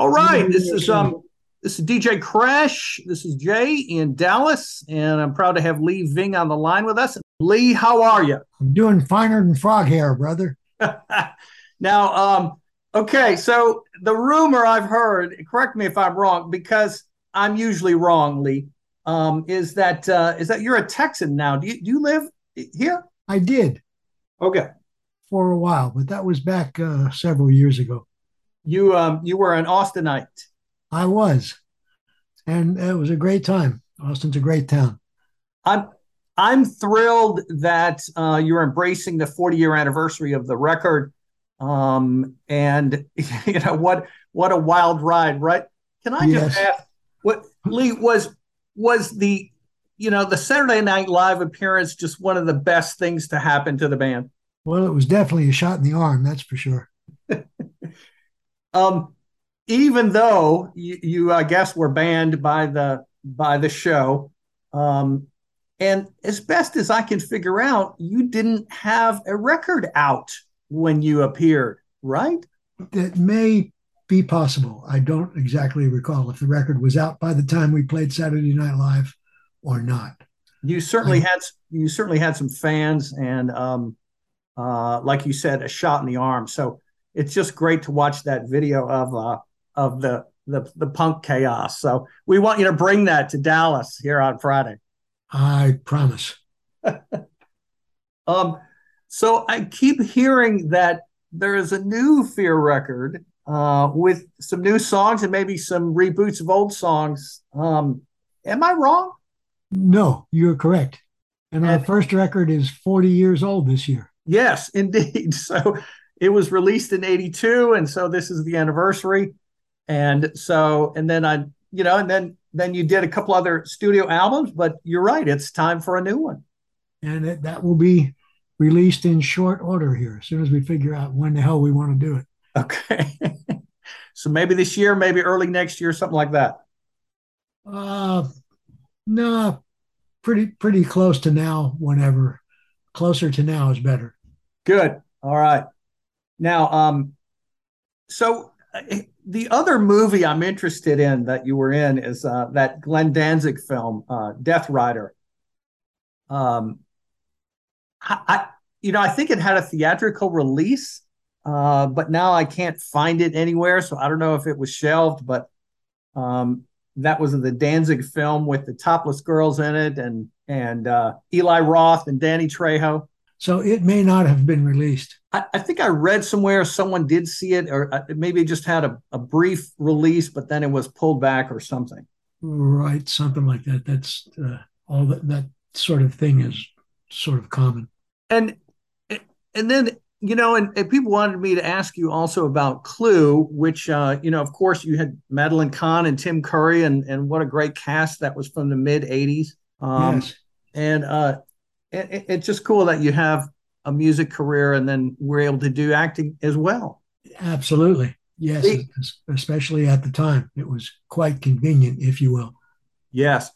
All right, this is um this is DJ Crash. This is Jay in Dallas, and I'm proud to have Lee Ving on the line with us. Lee, how are you? I'm doing finer than frog hair, brother. now, um, okay, so the rumor I've heard, correct me if I'm wrong, because I'm usually wrong, Lee, um, is that uh, is that you're a Texan now. Do you do you live here? I did. Okay. For a while, but that was back uh, several years ago. You um you were an Austinite. I was, and it was a great time. Austin's a great town. I'm I'm thrilled that uh, you're embracing the 40 year anniversary of the record. Um, and you know what what a wild ride, right? Can I yes. just ask what Lee was was the you know the Saturday Night Live appearance just one of the best things to happen to the band? Well, it was definitely a shot in the arm, that's for sure. Um, even though you, you, I guess, were banned by the by the show, um, and as best as I can figure out, you didn't have a record out when you appeared, right? That may be possible. I don't exactly recall if the record was out by the time we played Saturday Night Live or not. You certainly I, had you certainly had some fans, and um, uh, like you said, a shot in the arm. So it's just great to watch that video of uh, of the, the the punk chaos. So we want you to bring that to Dallas here on Friday. I promise. um, so I keep hearing that there is a new Fear record uh, with some new songs and maybe some reboots of old songs. Um, am I wrong? No, you're correct. And our first record is 40 years old this year. Yes, indeed. So it was released in 82 and so this is the anniversary. And so and then i you know and then then you did a couple other studio albums but you're right it's time for a new one. And it, that will be released in short order here as soon as we figure out when the hell we want to do it. Okay. So maybe this year maybe early next year something like that. Uh no pretty pretty close to now whenever. Closer to now is better. Good. All right now, um, so uh, the other movie I'm interested in that you were in is uh, that Glenn Danzig film, uh, Death Rider. Um, I, I, you know, I think it had a theatrical release, uh, but now I can't find it anywhere. So I don't know if it was shelved, but um, that was the Danzig film with the topless girls in it, and and uh, Eli Roth and Danny Trejo. So it may not have been released. I, I think I read somewhere someone did see it, or uh, maybe it just had a, a brief release, but then it was pulled back or something. Right, something like that. That's uh, all that that sort of thing is sort of common. And and then you know, and, and, people wanted me to ask you also about Clue, which uh, you know, of course, you had Madeline Kahn and Tim Curry, and and what a great cast that was from the mid '80s. Um, yes. And uh, it, it's just cool that you have a music career and then we're able to do acting as well. Absolutely. Yes, especially at the time. It was quite convenient, if you will. Yes.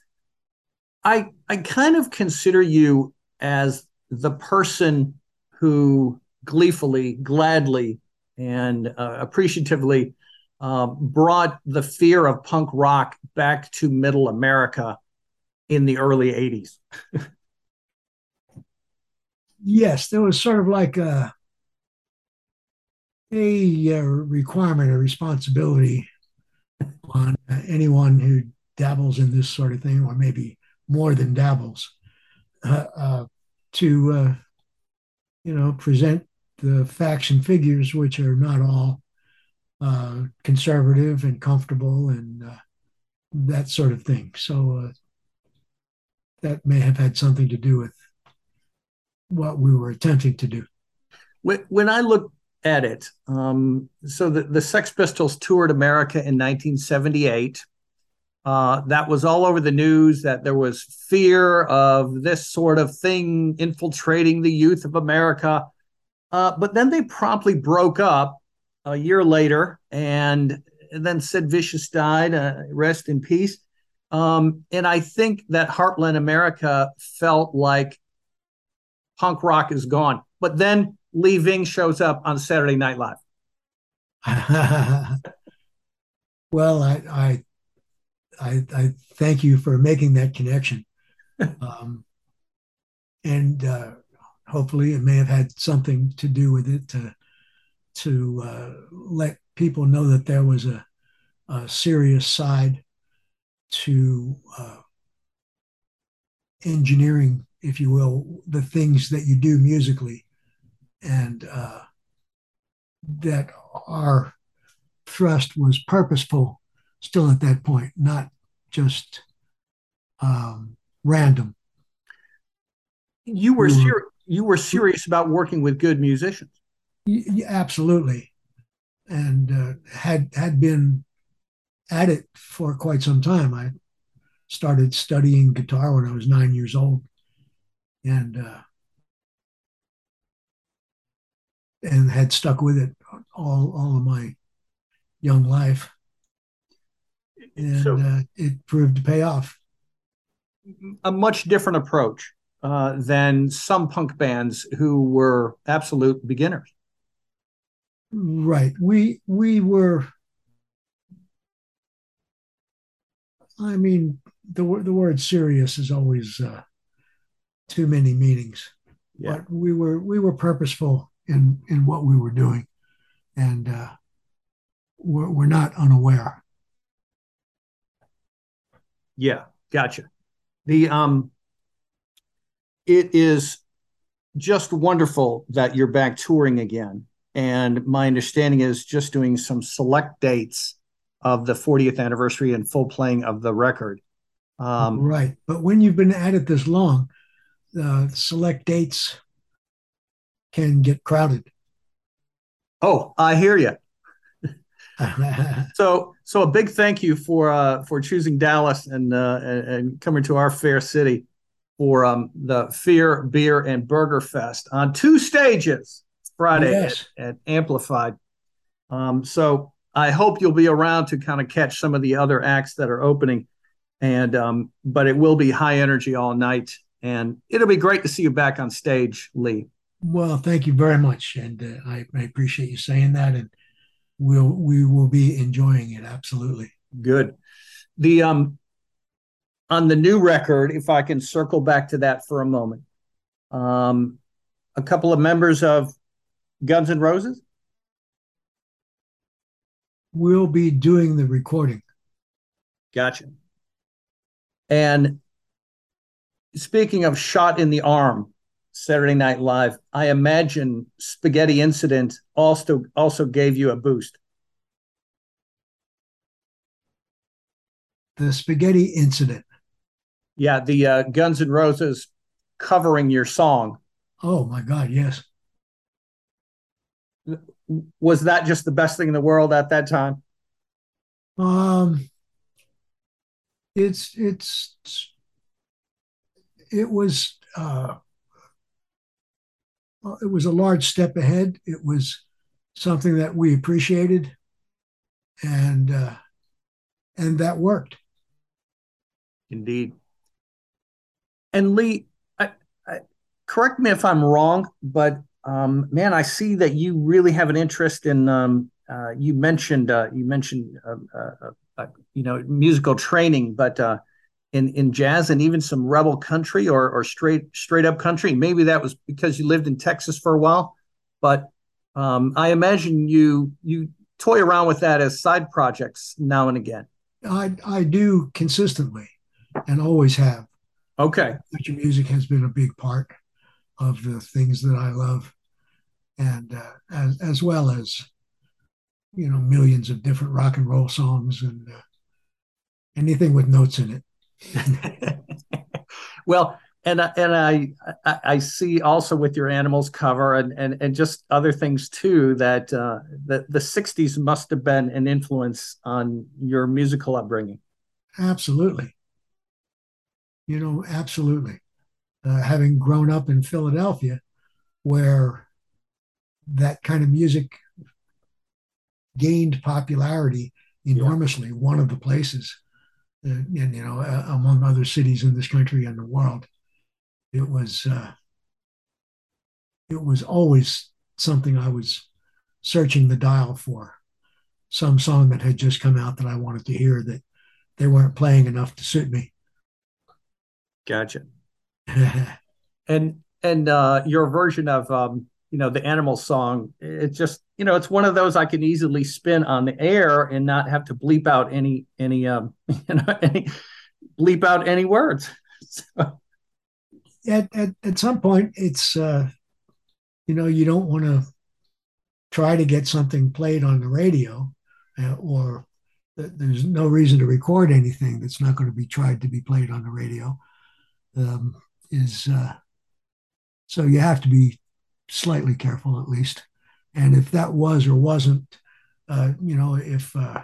I I kind of consider you as the person who gleefully, gladly, and uh, appreciatively uh, brought the fear of punk rock back to middle America in the early 80s. yes, there was sort of like a a, a requirement, a responsibility on anyone who dabbles in this sort of thing, or maybe more than dabbles, uh, uh, to uh, you know present the facts and figures, which are not all uh, conservative and comfortable and uh, that sort of thing. So uh, that may have had something to do with what we were attempting to do. When I look at it, um, so the, the Sex Pistols toured America in 1978. Uh, that was all over the news that there was fear of this sort of thing infiltrating the youth of America. Uh, but then they promptly broke up a year later, and, then Sid Vicious died. Uh, rest in peace. Um, and I think that Heartland America felt like punk rock is gone. But then Lee Ving shows up on Saturday Night Live. Well, I, I, I, I thank you for making that connection. um, and uh, hopefully it may have had something to do with it to, to uh, let people know that there was a, a serious side to uh, engineering, if you will, the things that you do musically, and uh, that our thrust was purposeful still at that point, not just um, random. You were, ser- you were serious about working with good musicians. absolutely, and uh, had had been at it for quite some time. I started studying guitar when I was nine years old, and uh, and had stuck with it all all of my young life, and so, uh, it proved to pay off. A much different approach uh, than some punk bands who were absolute beginners. Right. We we were. I mean, the the word serious is always uh, too many meanings. Yeah. But we were we were purposeful in in what we were doing, and uh, we're, we're not unaware. Yeah, gotcha. The um, it is just wonderful that you're back touring again, and my understanding is just doing some select dates of the 40th anniversary and full playing of the record. Um, right, but when you've been at it this long, uh, select dates can get crowded. Oh, I hear you. so, so a big thank you for uh, for choosing Dallas and, uh, and, and coming to our fair city for um, the Fear Beer and Burger Fest on two stages Friday yes. at, at, Amplified. Um, so I hope you'll be around to kind of catch some of the other acts that are opening, and um, but it will be high energy all night, and it'll be great to see you back on stage, Lee. Well, thank you very much, and uh, I, I, appreciate you saying that, and we'll we will be enjoying it absolutely. Good. The um on the new record, if I can circle back to that for a moment, um, a couple of members of Guns and Roses will be doing the recording. Gotcha. And speaking of shot in the arm, Saturday Night Live, I imagine Spaghetti Incident also also gave you a boost. The Spaghetti Incident. Yeah, the uh, Guns N' Roses covering your song. Oh my God, yes. Was that just the best thing in the world at that time? Um, it's it's it was uh, it was a large step ahead. It was something that we appreciated, and uh, and that worked. Indeed. And Lee, I, I, correct me if I'm wrong, but um, man, I see that you really have an interest in. Um, uh, you mentioned uh, you mentioned um, uh, uh, you know musical training, but in in jazz and even some rebel country or or straight straight up country. Maybe that was because you lived in Texas for a while, but um, I imagine you you toy around with that as side projects now and again. I I do consistently, and always have. Okay. Country music has been a big part of the things that I love, and uh, as as well as you know millions of different rock and roll songs and uh, anything with notes in it. well, and and I, I, I see also with your animals cover and and and just other things too that uh, that the '60s must have been an influence on your musical upbringing. Absolutely. You know, absolutely. Uh, having grown up in Philadelphia, where that kind of music gained popularity enormously, yeah. one of the places and, and you know, uh, among other cities in this country and the world. It was uh, it was always something I was searching the dial for, some song that had just come out that I wanted to hear that they weren't playing enough to suit me. Gotcha. and and uh, your version of um, you know the animal song, it just you know it's one of those I can easily spin on the air and not have to bleep out any any um, you know any bleep out any words. So. At, at at some point, it's uh, you know you don't want to try to get something played on the radio uh, or there's no reason to record anything that's not going to be tried to be played on the radio um, is uh, so you have to be slightly careful at least and if that was or wasn't uh, you know if uh,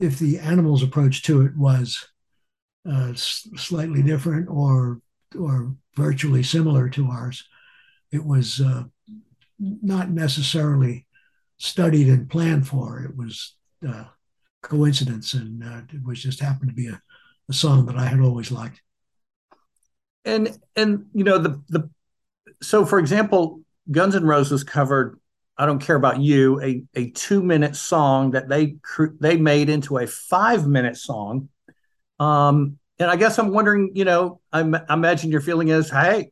if the animal's approach to it was uh, slightly different or or virtually similar to ours it was uh, not necessarily studied and planned for. It was uh, coincidence, and uh, it was just happened to be a, a song that I had always liked. And and you know the the so for example, Guns N' Roses covered "I Don't Care About You," a a two minute song that they they made into a five minute song. Um, and I guess I'm wondering, you know, I, I imagine your feeling is, hey,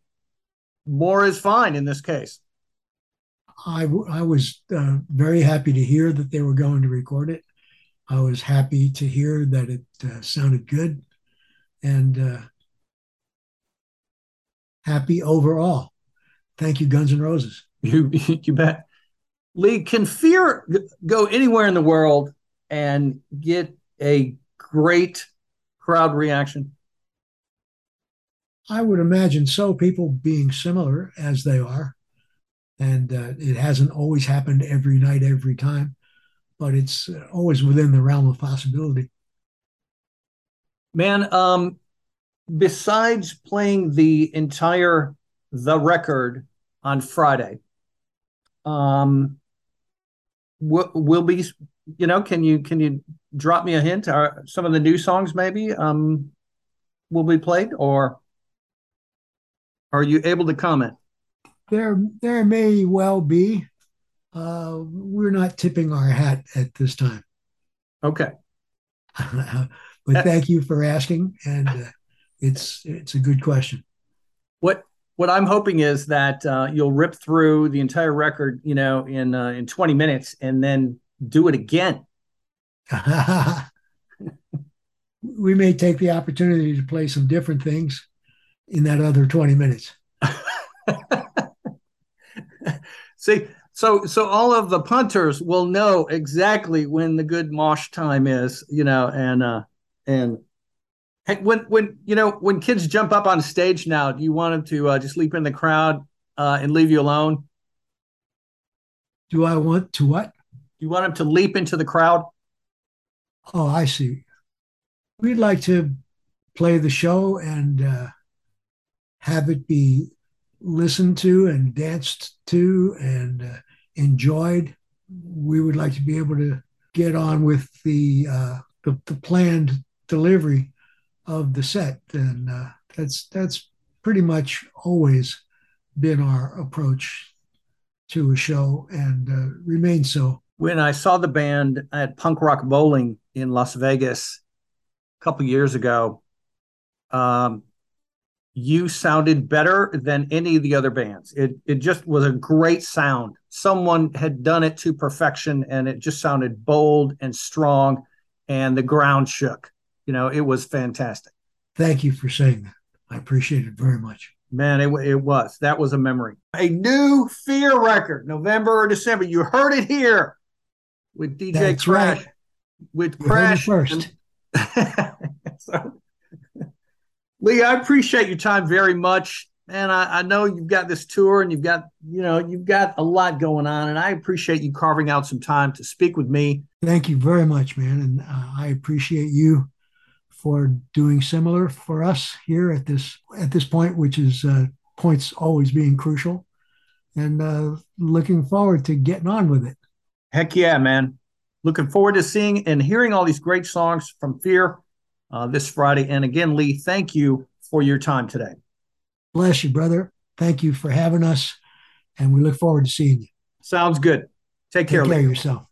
more is fine in this case. I, I was uh, very happy to hear that they were going to record it. I was happy to hear that it uh, sounded good and uh, happy overall. Thank you, Guns N' Roses. You, you bet. Lee, can fear go anywhere in the world and get a great crowd reaction? I would imagine so, people being similar as they are. And uh, it hasn't always happened every night, every time, but it's uh, always within the realm of possibility. Man, um, besides playing the entire the record on Friday, um, will, will be you know can you can you drop me a hint? Are some of the new songs maybe um will be played or are you able to comment? There, there may well be. Uh, we're not tipping our hat at this time. Okay. but thank you for asking, and uh, it's it's a good question. What what I'm hoping is that uh, you'll rip through the entire record, you know, in uh, in 20 minutes, and then do it again. we may take the opportunity to play some different things in that other 20 minutes. See, so so all of the punters will know exactly when the good mosh time is, you know, and uh and when when you know when kids jump up on stage now, do you want them to uh, just leap in the crowd uh, and leave you alone? Do I want to what? Do you want them to leap into the crowd? Oh, I see. We'd like to play the show and uh, have it be listened to and danced to and uh, enjoyed. We would like to be able to get on with the uh, the, the, planned delivery of the set, then uh, that's that's pretty much always been our approach to a show and uh, remains so. When I saw the band at Punk Rock Bowling in Las Vegas a couple years ago, um, you sounded better than any of the other bands. It it just was a great sound. Someone had done it to perfection and it just sounded bold and strong and the ground shook. You know, it was fantastic. Thank you for saying that. I appreciate it very much. Man, it, it was. That was a memory. A new Fear record, November or December. You heard it here with DJ That's Crash. Right. With Crash. first. so, Lee, I appreciate your time very much. And I, I, know you've got this tour and you've got, you know, you've got a lot going on. And I appreciate you carving out some time to speak with me. Thank you very much, man. And uh, I appreciate you for doing similar for us here at this at this point, which is uh, points always being crucial. And uh, looking forward to getting on with it. Heck yeah, man. Looking forward to seeing and hearing all these great songs from Fear uh, this Friday. And again, Lee, thank you for your time today. Bless you, brother. Thank you for having us. And we look forward to seeing you. Sounds good. Take, Take care. care Lee. of yourself.